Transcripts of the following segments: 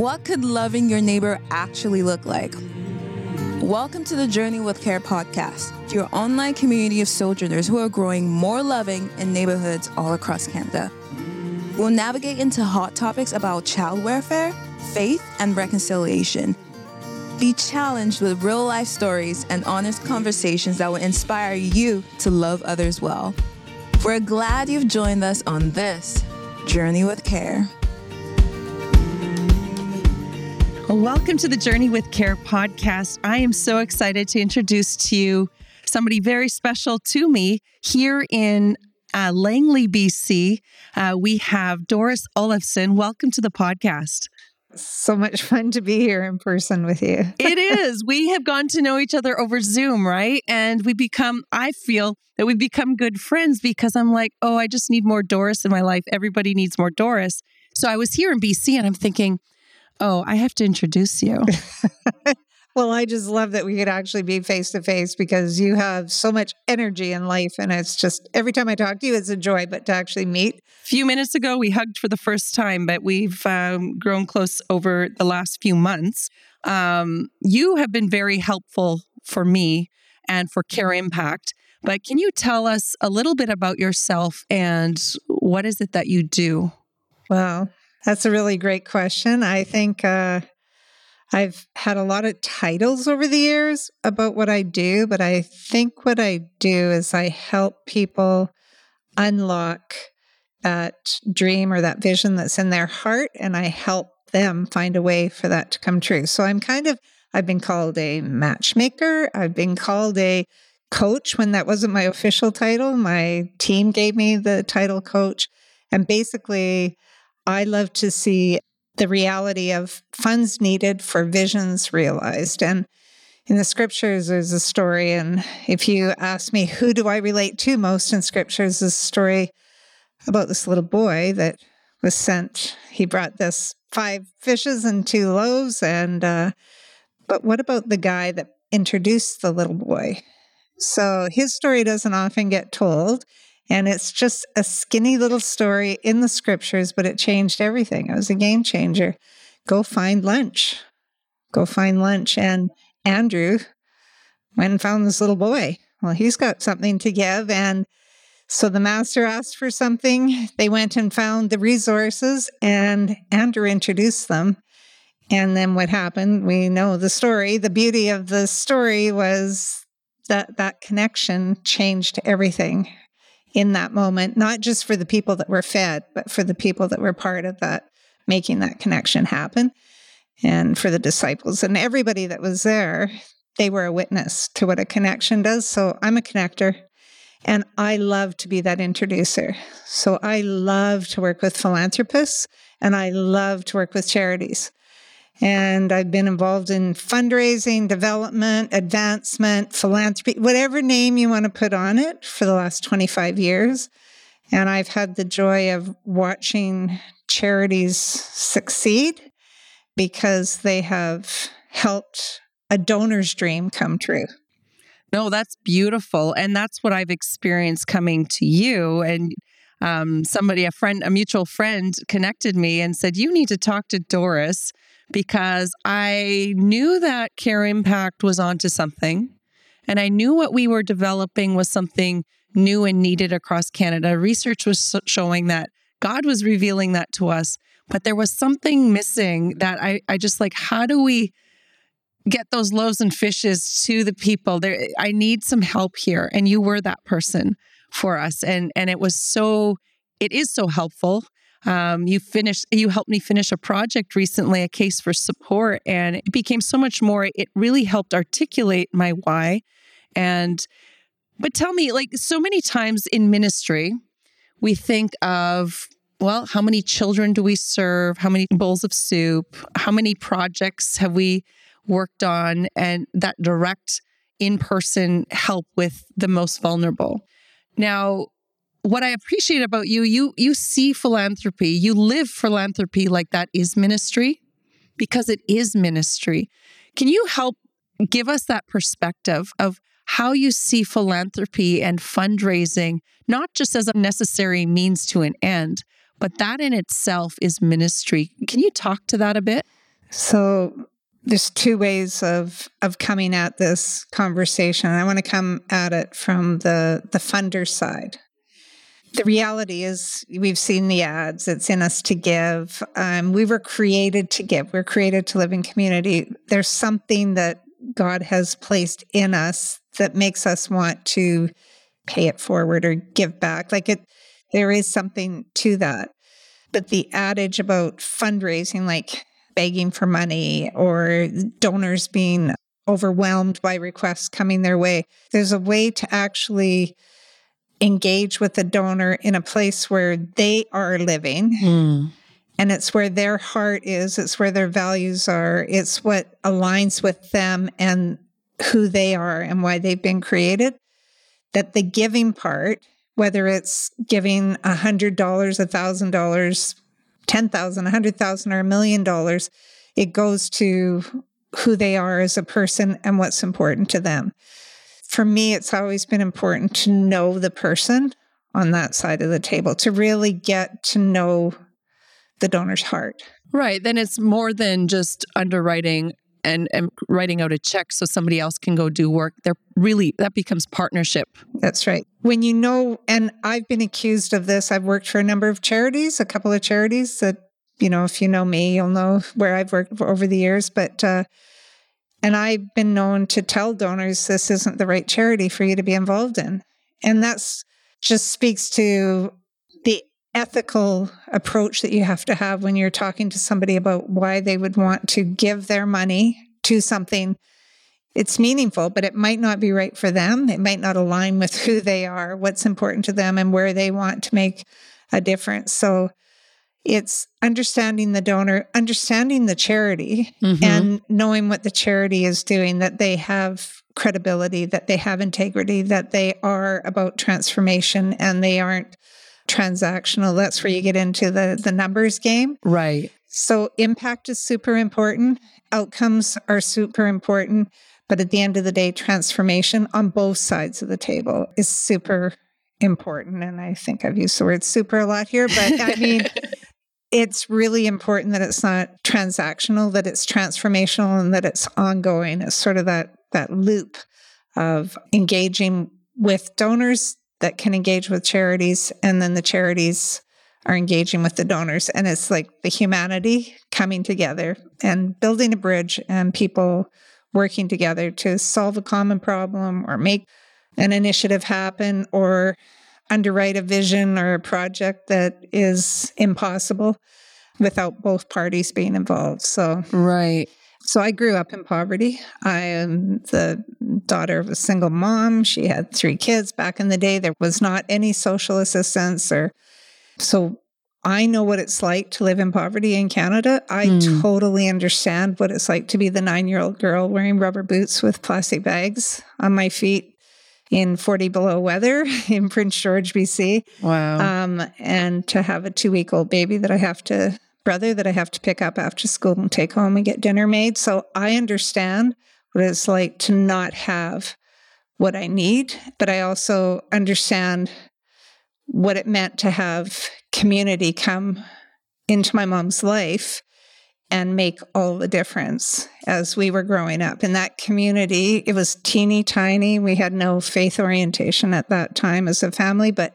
What could loving your neighbor actually look like? Welcome to the Journey with Care podcast, your online community of sojourners who are growing more loving in neighborhoods all across Canada. We'll navigate into hot topics about child welfare, faith, and reconciliation. Be challenged with real life stories and honest conversations that will inspire you to love others well. We're glad you've joined us on this Journey with Care. Welcome to the Journey with Care podcast. I am so excited to introduce to you somebody very special to me here in uh, Langley, BC. Uh, we have Doris Olafsen. Welcome to the podcast. So much fun to be here in person with you. it is. We have gone to know each other over Zoom, right? And we become, I feel that we've become good friends because I'm like, oh, I just need more Doris in my life. Everybody needs more Doris. So I was here in BC and I'm thinking, Oh, I have to introduce you. well, I just love that we could actually be face to face because you have so much energy in life. And it's just every time I talk to you, it's a joy, but to actually meet. A few minutes ago, we hugged for the first time, but we've um, grown close over the last few months. Um, you have been very helpful for me and for Care Impact. But can you tell us a little bit about yourself and what is it that you do? Well, that's a really great question. I think uh, I've had a lot of titles over the years about what I do, but I think what I do is I help people unlock that dream or that vision that's in their heart, and I help them find a way for that to come true. So I'm kind of, I've been called a matchmaker, I've been called a coach when that wasn't my official title. My team gave me the title coach. And basically, I love to see the reality of funds needed for visions realized. And in the scriptures, there's a story. And if you ask me, who do I relate to most in scriptures, is a story about this little boy that was sent. He brought this five fishes and two loaves. And, uh, but what about the guy that introduced the little boy? So his story doesn't often get told. And it's just a skinny little story in the scriptures, but it changed everything. It was a game changer. Go find lunch. Go find lunch. And Andrew went and found this little boy. Well, he's got something to give. And so the master asked for something. They went and found the resources, and Andrew introduced them. And then what happened? We know the story. The beauty of the story was that that connection changed everything in that moment, not just for the people that were fed, but for the people that were part of that, making that connection happen. And for the disciples and everybody that was there, they were a witness to what a connection does. So I'm a connector and I love to be that introducer. So I love to work with philanthropists and I love to work with charities. And I've been involved in fundraising, development, advancement, philanthropy, whatever name you want to put on it for the last 25 years. And I've had the joy of watching charities succeed because they have helped a donor's dream come true. No, that's beautiful. And that's what I've experienced coming to you. And um, somebody, a friend, a mutual friend, connected me and said, You need to talk to Doris because I knew that Care Impact was onto something. And I knew what we were developing was something new and needed across Canada. Research was showing that God was revealing that to us, but there was something missing that I, I just like, how do we get those loaves and fishes to the people? There, I need some help here. And you were that person for us. And and it was so, it is so helpful um, you finished, you helped me finish a project recently, a case for support, and it became so much more. It really helped articulate my why. And, but tell me, like so many times in ministry, we think of, well, how many children do we serve? How many bowls of soup? How many projects have we worked on? And that direct in person help with the most vulnerable. Now, what I appreciate about you, you you see philanthropy, you live philanthropy like that is ministry because it is ministry. Can you help give us that perspective of how you see philanthropy and fundraising not just as a necessary means to an end, but that in itself is ministry. Can you talk to that a bit? So there's two ways of of coming at this conversation. I want to come at it from the the funder side. The reality is, we've seen the ads. It's in us to give. Um, we were created to give. We're created to live in community. There's something that God has placed in us that makes us want to pay it forward or give back. Like it, there is something to that. But the adage about fundraising, like begging for money or donors being overwhelmed by requests coming their way. There's a way to actually engage with the donor in a place where they are living. Mm. And it's where their heart is, it's where their values are, it's what aligns with them and who they are and why they've been created. That the giving part, whether it's giving $100, $1,000, 10,000, 100,000 or a million dollars, it goes to who they are as a person and what's important to them. For me, it's always been important to know the person on that side of the table, to really get to know the donor's heart. Right. Then it's more than just underwriting and, and writing out a check so somebody else can go do work. They're really, that becomes partnership. That's right. When you know, and I've been accused of this, I've worked for a number of charities, a couple of charities that, you know, if you know me, you'll know where I've worked over the years. But, uh, and I've been known to tell donors this isn't the right charity for you to be involved in. And that's just speaks to the ethical approach that you have to have when you're talking to somebody about why they would want to give their money to something. It's meaningful but it might not be right for them. It might not align with who they are what's important to them and where they want to make a difference. So it's understanding the donor understanding the charity mm-hmm. and knowing what the charity is doing that they have credibility that they have integrity that they are about transformation and they aren't transactional. That's where you get into the the numbers game. Right. So impact is super important. Outcomes are super important. But at the end of the day, transformation on both sides of the table is super important. And I think I've used the word super a lot here, but I mean, it's really important that it's not transactional, that it's transformational and that it's ongoing. It's sort of that that loop of engaging with donors that can engage with charities, and then the charities are engaging with the donors. And it's like the humanity coming together and building a bridge and people working together to solve a common problem or make an initiative happen or underwrite a vision or a project that is impossible without both parties being involved. So, right. So I grew up in poverty. I am the daughter of a single mom. She had three kids back in the day. There was not any social assistance or so I know what it's like to live in poverty in Canada. I mm. totally understand what it's like to be the 9-year-old girl wearing rubber boots with plastic bags on my feet in 40 below weather in Prince George, BC. Wow. Um, and to have a 2-week-old baby that I have to brother that I have to pick up after school and take home and get dinner made. So I understand what it's like to not have what I need, but I also understand what it meant to have community come into my mom's life and make all the difference as we were growing up. In that community, it was teeny tiny. We had no faith orientation at that time as a family, but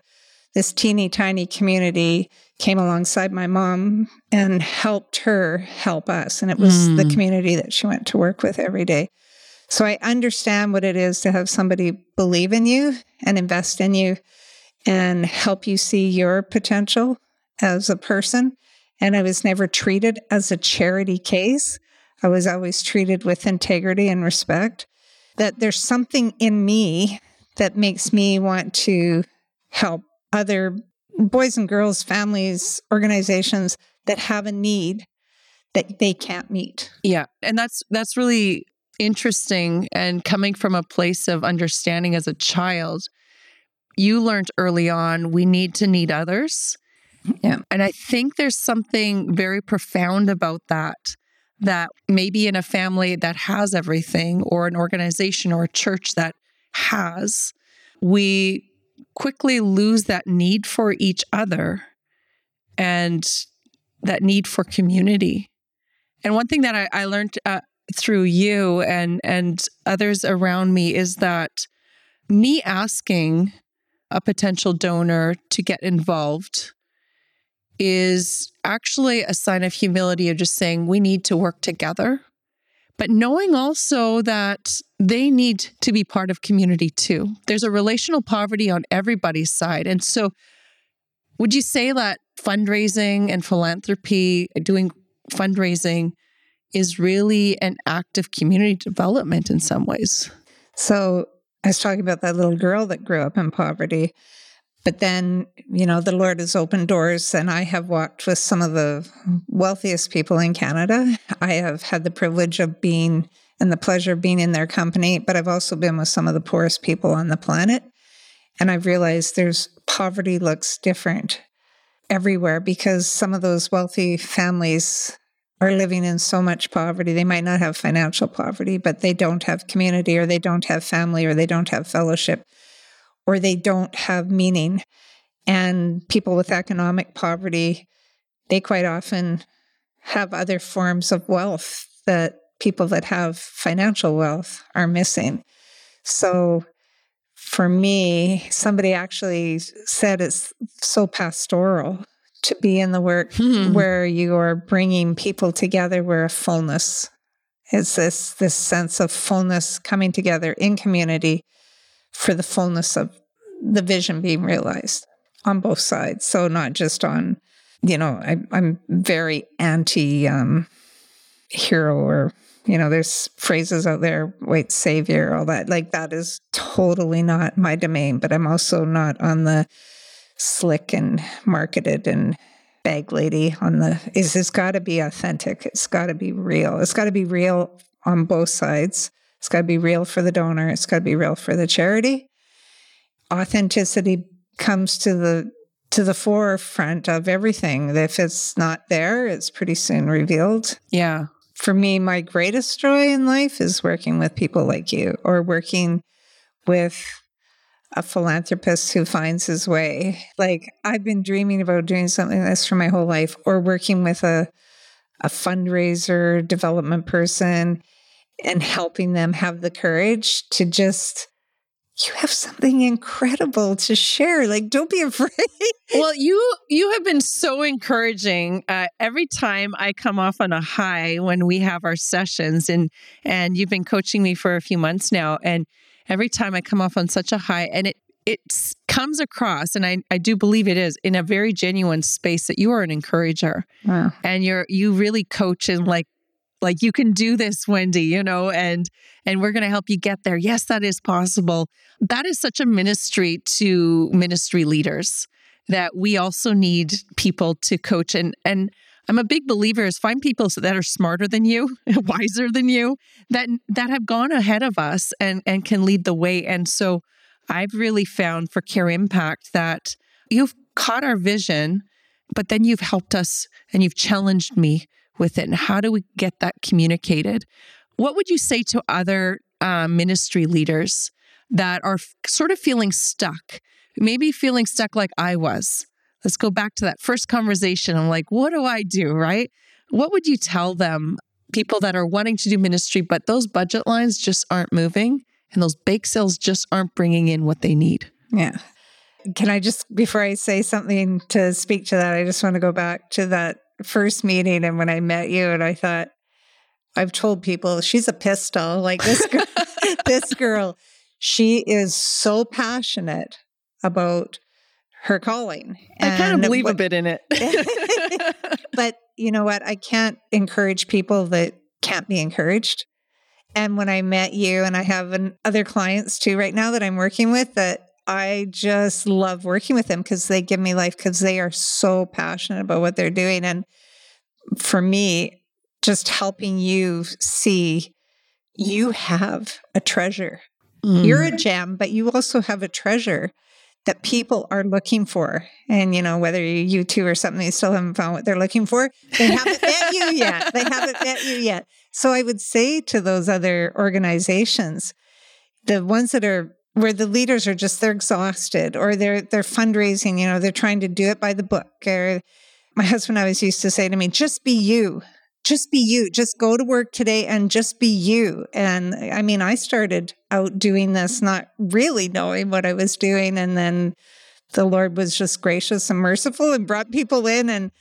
this teeny tiny community came alongside my mom and helped her help us. And it was mm. the community that she went to work with every day. So I understand what it is to have somebody believe in you and invest in you and help you see your potential as a person. And I was never treated as a charity case. I was always treated with integrity and respect. That there's something in me that makes me want to help other boys and girls, families, organizations that have a need that they can't meet. Yeah. And that's that's really interesting and coming from a place of understanding as a child. You learned early on we need to need others. Yeah. And I think there's something very profound about that that maybe in a family that has everything or an organization or a church that has we quickly lose that need for each other and that need for community. And one thing that I, I learned uh, through you and and others around me is that me asking a potential donor to get involved is actually a sign of humility of just saying we need to work together but knowing also that they need to be part of community too. There's a relational poverty on everybody's side. And so, would you say that fundraising and philanthropy, doing fundraising, is really an act of community development in some ways? So, I was talking about that little girl that grew up in poverty. But then, you know, the Lord has opened doors, and I have walked with some of the wealthiest people in Canada. I have had the privilege of being and the pleasure of being in their company, but I've also been with some of the poorest people on the planet. And I've realized there's poverty looks different everywhere because some of those wealthy families are living in so much poverty. They might not have financial poverty, but they don't have community or they don't have family or they don't have fellowship or they don't have meaning. And people with economic poverty, they quite often have other forms of wealth that people that have financial wealth are missing. So for me, somebody actually said it's so pastoral to be in the work hmm. where you are bringing people together where a fullness is this this sense of fullness coming together in community for the fullness of the vision being realized on both sides. So not just on, you know, I, am very anti um, hero or you know, there's phrases out there, white savior, all that. Like that is totally not my domain. But I'm also not on the slick and marketed and bag lady on the is it's got to be authentic it's got to be real it's got to be real on both sides it's got to be real for the donor it's got to be real for the charity authenticity comes to the to the forefront of everything. If it's not there, it's pretty soon revealed. Yeah. For me, my greatest joy in life is working with people like you or working with a philanthropist who finds his way. Like I've been dreaming about doing something like this for my whole life or working with a a fundraiser development person and helping them have the courage to just you have something incredible to share. Like, don't be afraid. well, you you have been so encouraging. Uh, every time I come off on a high when we have our sessions, and and you've been coaching me for a few months now, and every time I come off on such a high, and it it comes across, and I, I do believe it is in a very genuine space that you are an encourager, wow. and you're you really coach and like like you can do this wendy you know and and we're going to help you get there yes that is possible that is such a ministry to ministry leaders that we also need people to coach and and I'm a big believer is find people that are smarter than you, wiser than you, that that have gone ahead of us and and can lead the way. And so I've really found for Care Impact that you've caught our vision, but then you've helped us and you've challenged me with it and how do we get that communicated? What would you say to other uh, ministry leaders that are f- sort of feeling stuck maybe feeling stuck like i was? Let's go back to that first conversation. I'm like what do i do? Right? What would you tell them people that are wanting to do ministry but those budget lines just aren't moving and those bake sales just aren't bringing in what they need? Yeah. Can I just, before I say something to speak to that, I just want to go back to that first meeting and when I met you, and I thought, I've told people she's a pistol. Like this girl, this girl, she is so passionate about her calling. I kind of believe what, a bit in it. but you know what? I can't encourage people that can't be encouraged. And when I met you, and I have an, other clients too right now that I'm working with that I just love working with them because they give me life because they are so passionate about what they're doing. And for me, just helping you see you have a treasure. Mm. You're a gem, but you also have a treasure that people are looking for. And, you know, whether you're U2 or something, they still haven't found what they're looking for. They haven't met you yet. They haven't met you yet. So I would say to those other organizations, the ones that are where the leaders are just they're exhausted or they're they're fundraising, you know, they're trying to do it by the book. Or my husband always used to say to me, just be you. just be you. Just go to work today and just be you. And I mean, I started out doing this, not really knowing what I was doing. And then the Lord was just gracious and merciful and brought people in and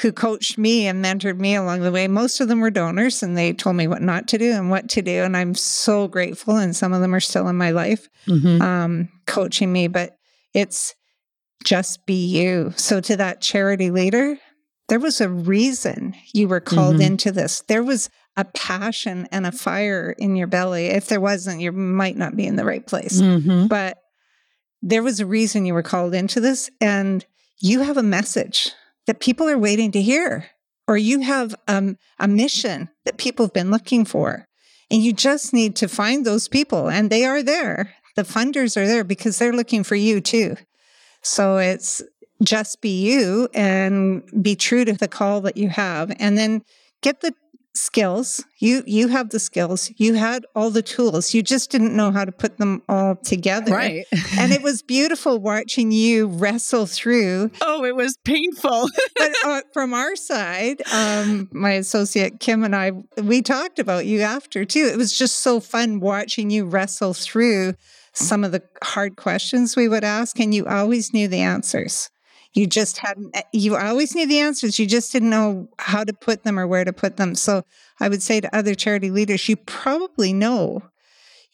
who coached me and mentored me along the way. Most of them were donors and they told me what not to do and what to do. And I'm so grateful. And some of them are still in my life mm-hmm. um, coaching me. But it's just be you. So to that charity leader, there was a reason you were called mm-hmm. into this. There was a passion and a fire in your belly. If there wasn't, you might not be in the right place. Mm-hmm. But there was a reason you were called into this, and you have a message that people are waiting to hear, or you have um, a mission that people have been looking for. And you just need to find those people, and they are there. The funders are there because they're looking for you too. So it's just be you and be true to the call that you have and then get the skills. You you have the skills. You had all the tools. You just didn't know how to put them all together. Right. And it was beautiful watching you wrestle through oh it was painful. But uh, from our side um, my associate kim and i we talked about you after too. It was just so fun watching you wrestle through some of the hard questions we would ask and you always knew the answers you just hadn't eh, you always knew the answers you just didn't know how to put them or where to put them. So i would say to other charity leaders you probably know.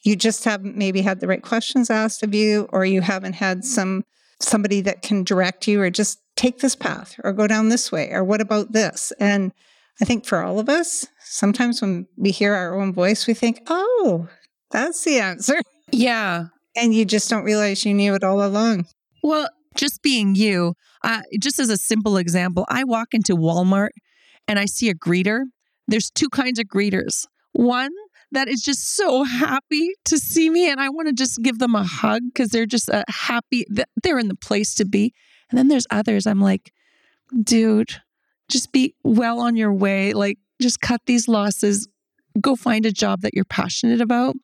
You just haven't maybe had the right questions asked of you or you haven't had some somebody that can direct you or just take this path or go down this way or what about this? And i think for all of us sometimes when we hear our own voice we think oh that's the answer. Yeah. And you just don't realize you knew it all along. Well just being you, uh, just as a simple example, I walk into Walmart and I see a greeter. There's two kinds of greeters. One that is just so happy to see me, and I want to just give them a hug because they're just uh, happy. They're in the place to be. And then there's others. I'm like, dude, just be well on your way. Like, just cut these losses. Go find a job that you're passionate about.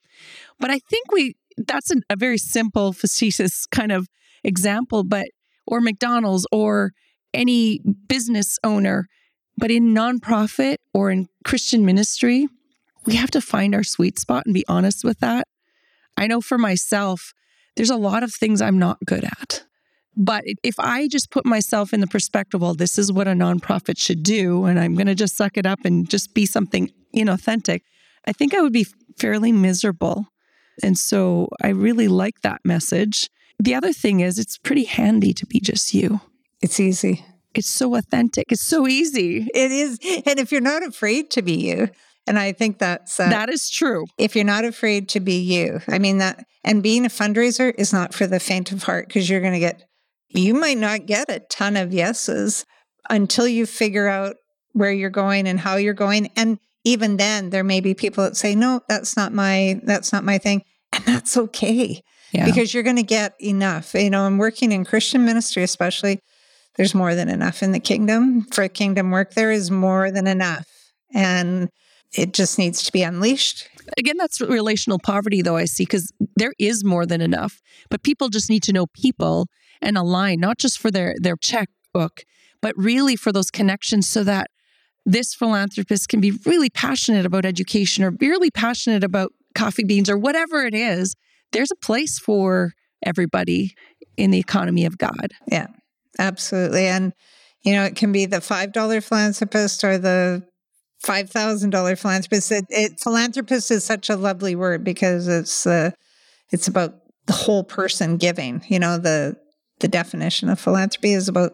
But I think we, that's an, a very simple, facetious kind of example, but or McDonald's or any business owner. But in nonprofit or in Christian ministry, we have to find our sweet spot and be honest with that. I know for myself, there's a lot of things I'm not good at. But if I just put myself in the perspective, well, this is what a nonprofit should do, and I'm going to just suck it up and just be something inauthentic, I think I would be fairly miserable. And so I really like that message. The other thing is, it's pretty handy to be just you. It's easy. It's so authentic. It's so easy. It is. And if you're not afraid to be you, and I think that's uh, that is true. If you're not afraid to be you, I mean that, and being a fundraiser is not for the faint of heart because you're going to get, you might not get a ton of yeses until you figure out where you're going and how you're going. And even then, there may be people that say, "No, that's not my, that's not my thing," and that's okay yeah. because you're going to get enough. You know, I'm working in Christian ministry, especially. There's more than enough in the kingdom for kingdom work. There is more than enough. And it just needs to be unleashed. Again, that's relational poverty, though, I see, because there is more than enough. But people just need to know people and align, not just for their, their checkbook, but really for those connections so that this philanthropist can be really passionate about education or really passionate about coffee beans or whatever it is there's a place for everybody in the economy of God. Yeah, absolutely. And, you know, it can be the $5 philanthropist or the $5,000 philanthropist. It, it, philanthropist is such a lovely word because it's, uh, it's about the whole person giving. You know, the, the definition of philanthropy is about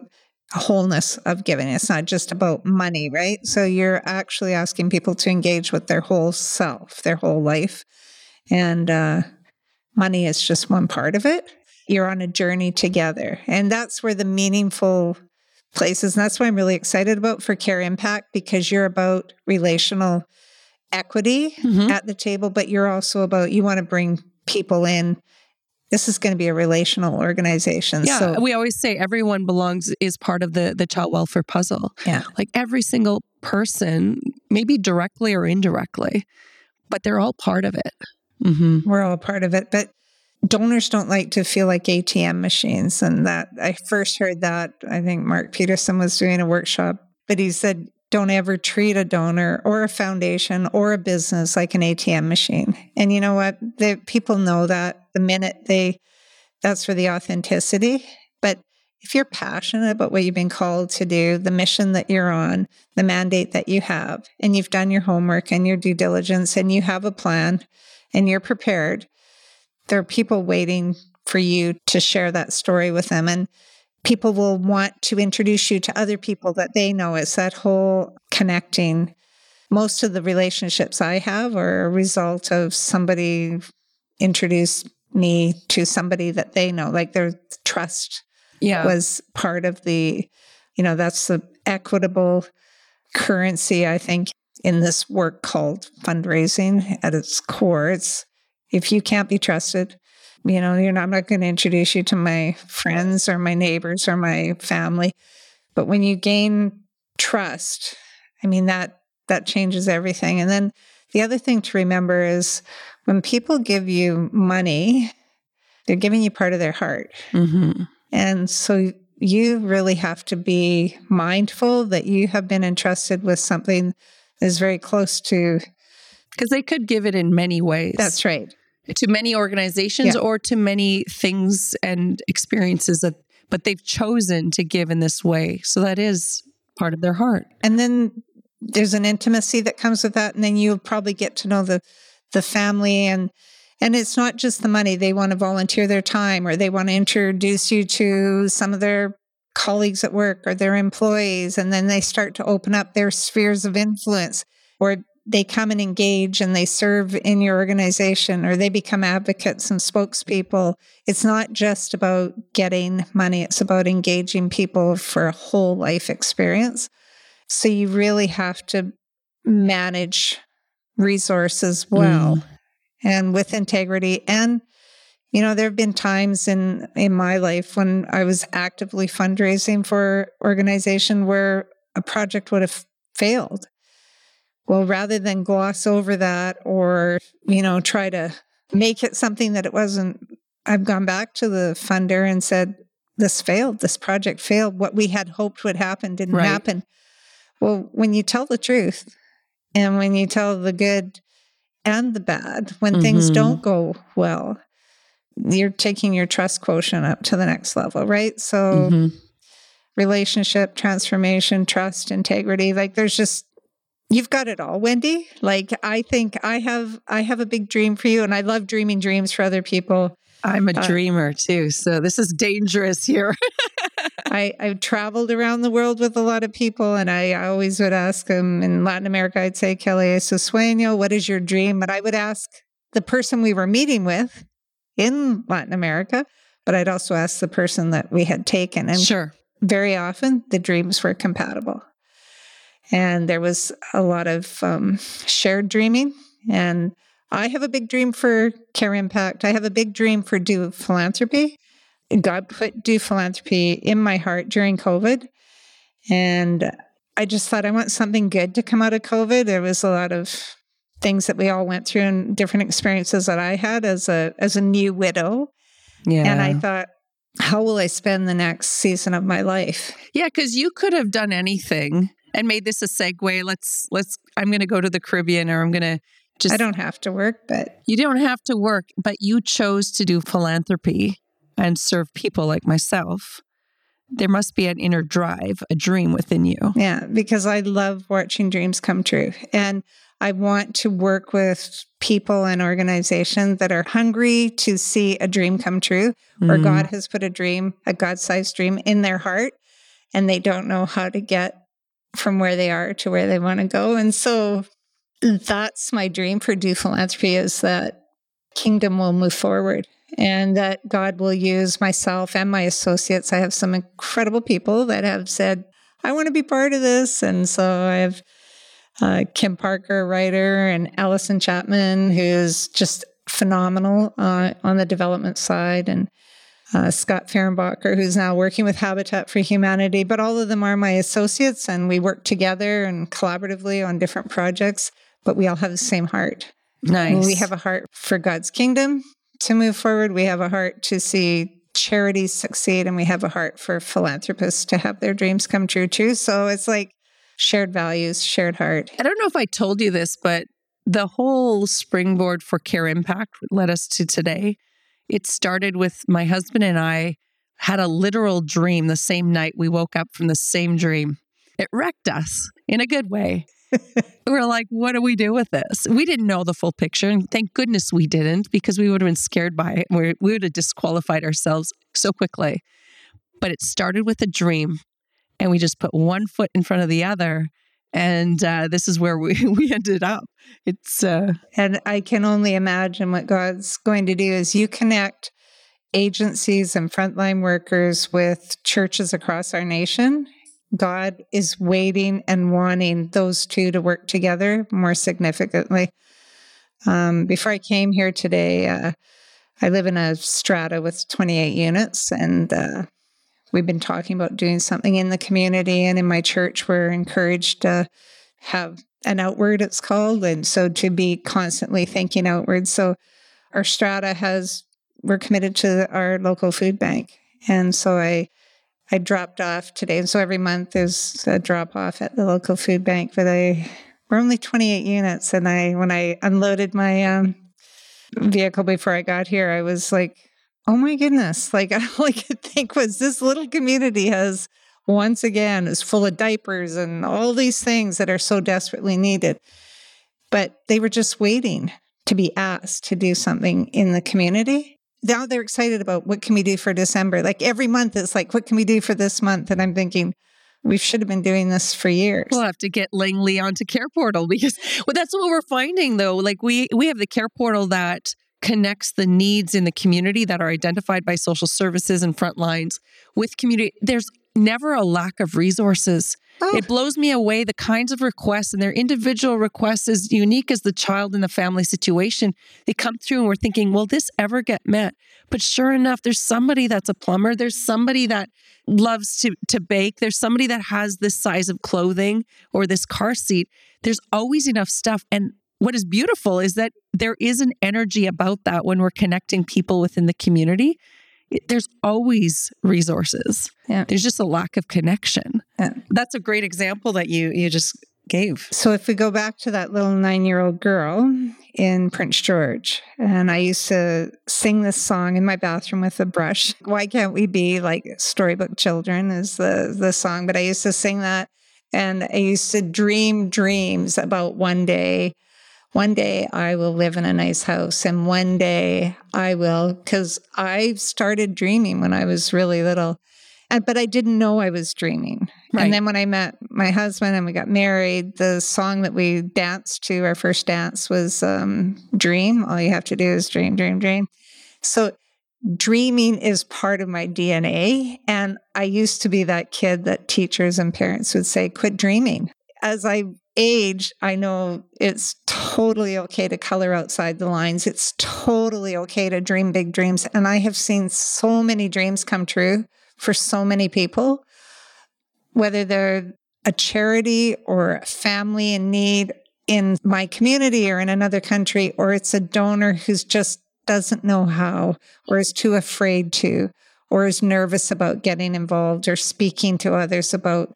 wholeness of giving. It's not just about money, right? So you're actually asking people to engage with their whole self, their whole life. And uh, Money is just one part of it. You're on a journey together. And that's where the meaningful places, and that's why I'm really excited about for Care Impact because you're about relational equity mm-hmm. at the table, but you're also about you want to bring people in. This is going to be a relational organization. Yeah, so, we always say everyone belongs is part of the the child welfare puzzle. Yeah, like every single person, maybe directly or indirectly, but they're all part of it. Mm-hmm. We're all part of it. But donors don't like to feel like ATM machines. And that I first heard that, I think Mark Peterson was doing a workshop, but he said, don't ever treat a donor or a foundation or a business like an ATM machine. And you know what? The people know that the minute they that's for the authenticity. But if you're passionate about what you've been called to do, the mission that you're on, the mandate that you have, and you've done your homework and your due diligence and you have a plan and you're prepared, there are people waiting for you to share that story with them. And people will want to introduce you to other people that they know. It's that whole connecting. Most of the relationships I have are a result of somebody introduced me to somebody that they know, like their trust Yeah. was part of the, you know, that's the equitable currency, I think, in this work called fundraising at its core. It's if you can't be trusted, you know, you're not, I'm not going to introduce you to my friends or my neighbors or my family. But when you gain trust, I mean, that that changes everything. And then the other thing to remember is when people give you money, they're giving you part of their heart. hmm And so you really have to be mindful that you have been entrusted with something is very close to Because they could give it in many ways. that's right. to many organizations Yeah. or to many things and experiences that but they've chosen to give in this way so that is part of their heart And then there's an intimacy that comes with that. And then you'll probably get to know the the family and and it's not just the money. They want to volunteer their time or they want to introduce you to some of their colleagues at work or their employees. And then they start to open up their spheres of influence or they come and engage and they serve in your organization or they become advocates and spokespeople. It's not just about getting money, it's about engaging people for a whole life experience. So you really have to manage resources well mm. and with integrity and you know there have been times in in my life when i was actively fundraising for organization where a project would have failed well rather than gloss over that or you know try to make it something that it wasn't i've gone back to the funder and said this failed this project failed what we had hoped would happen didn't Right. happen well when you tell the truth and when you tell the good and the bad, when things Mhm. don't go well, you're taking your trust quotient up to the next level, right? So, Mhm. relationship, transformation, trust, integrity, like there's just you've got it all, Wendy. Like I think I have I have a big dream for you and I love dreaming dreams for other people. i'm a Uh, dreamer too so this is dangerous here I, I've traveled around the world with a lot of people, and I, I always would ask them in Latin America, I'd say, Kelly, eso sueño, what is your dream? But I would ask the person we were meeting with in Latin America, but I'd also ask the person that we had taken. And sure very often the dreams were compatible. And there was a lot of um, shared dreaming. And I have a big dream for Care Impact. I have a big dream for Do Philanthropy. God put Do Philanthropy in my heart during COVID. And I just thought I want something good to come out of COVID. There was a lot of things that we all went through and different experiences that I had as a as a new widow. yeah And I thought, how will I spend the next season of my life? yeah because you could have done anything and made this a segue let's let's i'm going to go to the caribbean or i'm going to just I don't have to work, but You don't have to work, but you chose to do philanthropy and serve people like myself. There must be an inner drive, a dream within you. yeah, because I love watching dreams come true. And I want to work with people and organizations that are hungry to see a dream come true, or Mm. God has put a dream, a God sized dream in their heart, and they don't know how to get from where they are to where they want to go. And so that's my dream for Do Philanthropy is that kingdom will move forward and that God will use myself and my associates. I have some incredible people that have said, I want to be part of this. And so I have uh, Kim Parker, writer, and Allison Chapman, who's just phenomenal uh, on the development side, and uh, Scott Fehrenbacher, who's now working with Habitat for Humanity. But all of them are my associates, and we work together and collaboratively on different projects, but we all have the same heart. Nice. We have a heart for God's kingdom to move forward. We have a heart to see charities succeed, and we have a heart for philanthropists to have their dreams come true too. So it's like shared values, shared heart. I don't know if I told you this, but the whole springboard for Care Impact led us to today. It started with my husband and I had a literal dream the same night we woke up from the same dream. It wrecked us in a good way. we were like, what do we do with this? We didn't know the full picture. And thank goodness we didn't because we would have been scared by it. We, we would have disqualified ourselves so quickly. But it started with a dream and we just put one foot in front of the other. And uh, this is where we, we ended up. It's uh, and I can only imagine what God's going to do is you connect agencies and frontline workers with churches across our nation. God is waiting and wanting those two to work together more significantly. Um, before I came here today, uh, I live in a strata with 28 units, and uh, we've been talking about doing something in the community. And in my church, we're encouraged to have an outward, it's called, and so to be constantly thinking outward. So our strata has we're committed to our local food bank. And so I I dropped off today. And so every month there's a drop off at the local food bank. But I we're only 28 units. And I when I unloaded my um, vehicle before I got here, I was like, oh my goodness. Like all I could think was this little community has once again is full of diapers and all these things that are so desperately needed. But they were just waiting to be asked to do something in the community now they're excited about what can we do for December. Like every month, it's like, what can we do for this month? And I'm thinking, we should have been doing this for years. We'll have to get Langley onto Care Portal because well, that's what we're finding though. Like we we have the Care Portal that connects the needs in the community that are identified by social services and front lines with community. There's never a lack of resources. Oh. It blows me away the kinds of requests and their individual requests, as unique as the child and the family situation, they come through and we're thinking, will this ever get met? But sure enough, there's somebody that's a plumber, there's somebody that loves to, to bake, there's somebody that has this size of clothing or this car seat. There's always enough stuff. And what is beautiful is that there is an energy about that when we're connecting people within the community there's always resources. Yeah. There's just a lack of connection. Yeah. That's a great example that you you just gave. So if we go back to that little 9-year-old girl in Prince George and I used to sing this song in my bathroom with a brush. Why can't we be like storybook children is the the song, but I used to sing that and I used to dream dreams about one day one day I will live in a nice house and one day I will, because I started dreaming when I was really little. And, but I didn't know I was dreaming. Right. And then when I met my husband and we got married, the song that we danced to, our first dance was um, Dream. All you have to do is dream, dream, dream. So dreaming is part of my DNA. And I used to be that kid that teachers and parents would say, quit dreaming. As I age, I know it's totally okay to color outside the lines. It's totally okay to dream big dreams. And I have seen so many dreams come true for so many people, whether they're a charity or a family in need in my community or in another country, or it's a donor who's just doesn't know how or is too afraid to or is nervous about getting involved or speaking to others about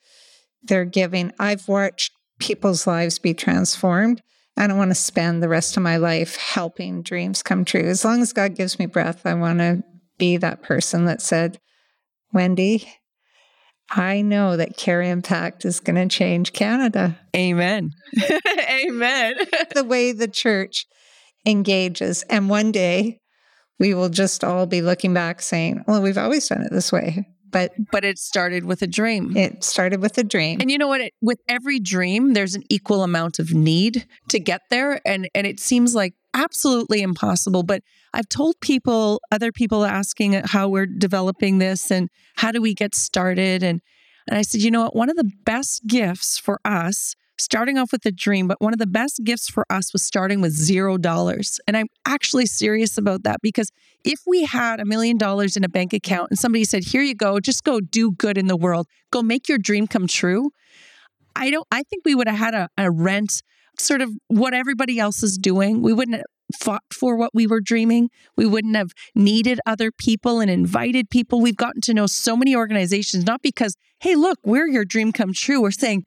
their giving. I've watched people's lives be transformed. I don't want to spend the rest of my life helping dreams come true. As long as God gives me breath, I want to be that person that said, Wendy, I know that Care Impact is going to change Canada. Amen. Amen. the way the church engages. And one day we will just all be looking back saying, well, we've always done it this way but but it started with a dream. It started with a dream. And you know what? It, with every dream, there's an equal amount of need to get there, and and it seems like absolutely impossible. But I've told people, other people asking how we're developing this and how do we get started, and and I said, you know what? One of the best gifts for us starting off with a dream, but one of the best gifts for us was starting with zero dollars. And I'm actually serious about that because if we had a million dollars in a bank account and somebody said, here you go, just go do good in the world, go make your dream come true. I don't, I think we would have had a, a rent sort of what everybody else is doing. We wouldn't have fought for what we were dreaming. We wouldn't have needed other people and invited people. We've gotten to know so many organizations, not because, hey, look, we're your dream come true. We're saying,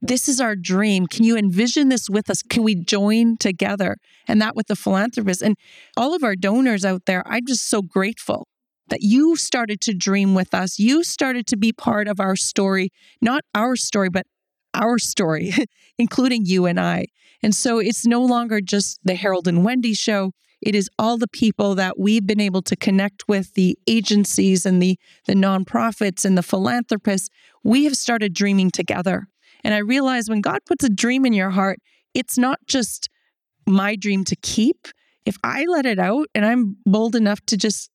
this is our dream. Can you envision this with us? Can we join together? And that with the philanthropists and all of our donors out there. I'm just so grateful that you started to dream with us. You started to be part of our story, not our story, but our story, including you and I. And so it's no longer just the Harold and Wendy show. It is all the people that we've been able to connect with, the agencies and the, the nonprofits and the philanthropists. We have started dreaming together. And I realize when God puts a dream in your heart, it's not just my dream to keep. If I let it out and I'm bold enough to just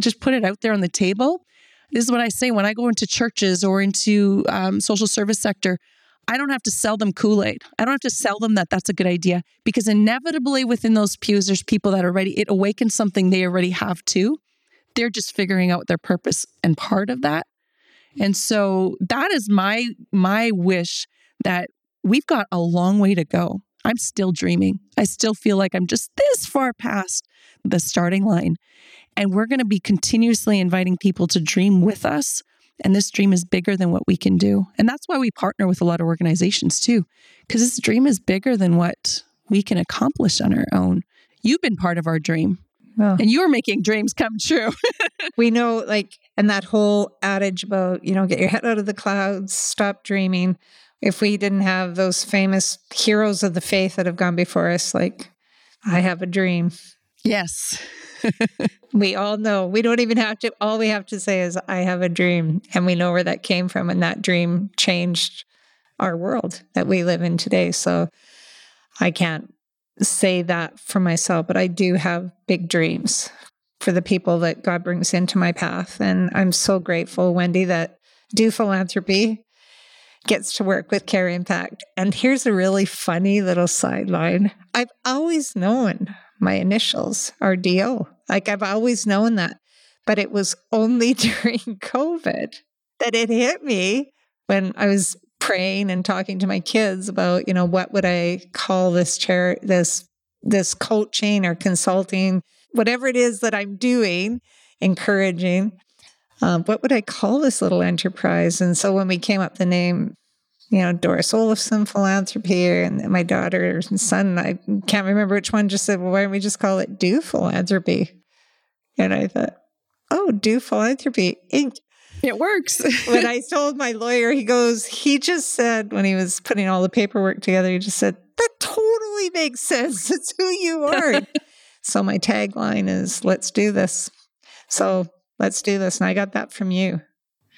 just put it out there on the table, this is what I say when I go into churches or into um, social service sector. I don't have to sell them Kool Aid. I don't have to sell them that that's a good idea because inevitably within those pews, there's people that are ready. It awakens something they already have too. They're just figuring out their purpose and part of that. And so that is my my wish that we've got a long way to go. I'm still dreaming. I still feel like I'm just this far past the starting line. And we're going to be continuously inviting people to dream with us and this dream is bigger than what we can do. And that's why we partner with a lot of organizations too, because this dream is bigger than what we can accomplish on our own. You've been part of our dream. Well, and you're making dreams come true. we know, like, and that whole adage about, you know, get your head out of the clouds, stop dreaming. If we didn't have those famous heroes of the faith that have gone before us, like, I have a dream. Yes. we all know. We don't even have to, all we have to say is, I have a dream. And we know where that came from. And that dream changed our world that we live in today. So I can't say that for myself, but I do have big dreams for the people that God brings into my path. And I'm so grateful, Wendy, that Do Philanthropy gets to work with Care Impact. And here's a really funny little sideline I've always known my initials are DO. Like I've always known that. But it was only during COVID that it hit me when I was praying and talking to my kids about, you know, what would I call this chair, this, this coaching or consulting, whatever it is that I'm doing, encouraging. Um, what would I call this little enterprise? And so when we came up the name you know, Doris Olafsen philanthropy and my daughter and son, I can't remember which one just said, well, why don't we just call it Do Philanthropy? And I thought, oh, Do Philanthropy Inc. It works. when I told my lawyer, he goes, he just said when he was putting all the paperwork together, he just said, that totally makes sense. It's who you are. so my tagline is, let's do this. So let's do this. And I got that from you.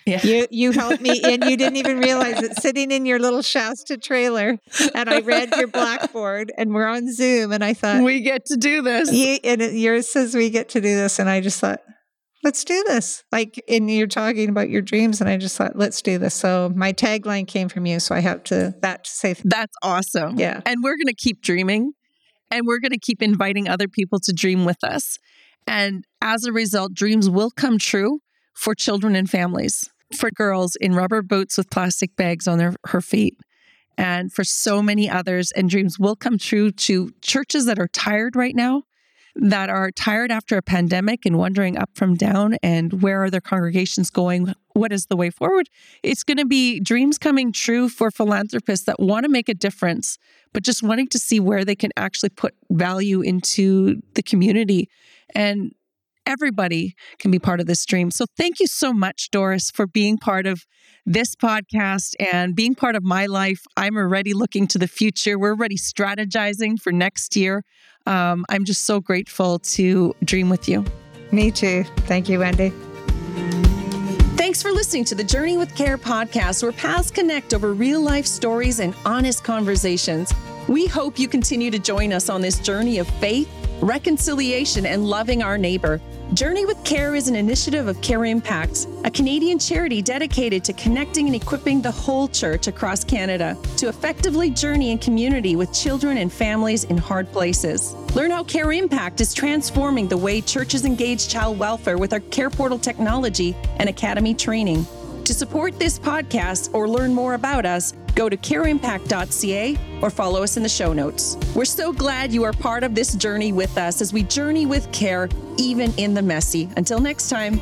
Yeah. You you helped me and you didn't even realize it sitting in your little Shasta trailer and I read your blackboard and we're on Zoom and I thought we get to do this. You, and it, yours says we get to do this and I just thought let's do this. Like and you're talking about your dreams and I just thought let's do this. So my tagline came from you so I have to that to say That's awesome. Yeah. And we're going to keep dreaming and we're going to keep inviting other people to dream with us. And as a result, dreams will come true for children and families for girls in rubber boots with plastic bags on their, her feet. And for so many others, and dreams will come true to churches that are tired right now, that are tired after a pandemic and wondering up from down and where are their congregations going? What is the way forward? It's going to be dreams coming true for philanthropists that want to make a difference, but just wanting to see where they can actually put value into the community. And everybody can be part of this dream. So thank you so much, Doris, for being part of this podcast and being part of my life. I'm already looking to the future. We're already strategizing for next year. Um, I'm just so grateful to dream with you. Me too. Thank you, Wendy. Thanks for listening to the Journey with Care podcast, where paths connect over real life stories and honest conversations. We hope you continue to join us on this journey of faith, reconciliation, and loving our neighbor. Journey with Care is an initiative of Care Impacts, a Canadian charity dedicated to connecting and equipping the whole church across Canada to effectively journey in community with children and families in hard places. Learn how Care Impact is transforming the way churches engage child welfare with our Care Portal technology and Academy training. To support this podcast or learn more about us, Go to careimpact.ca or follow us in the show notes. We're so glad you are part of this journey with us as we journey with care, even in the messy. Until next time.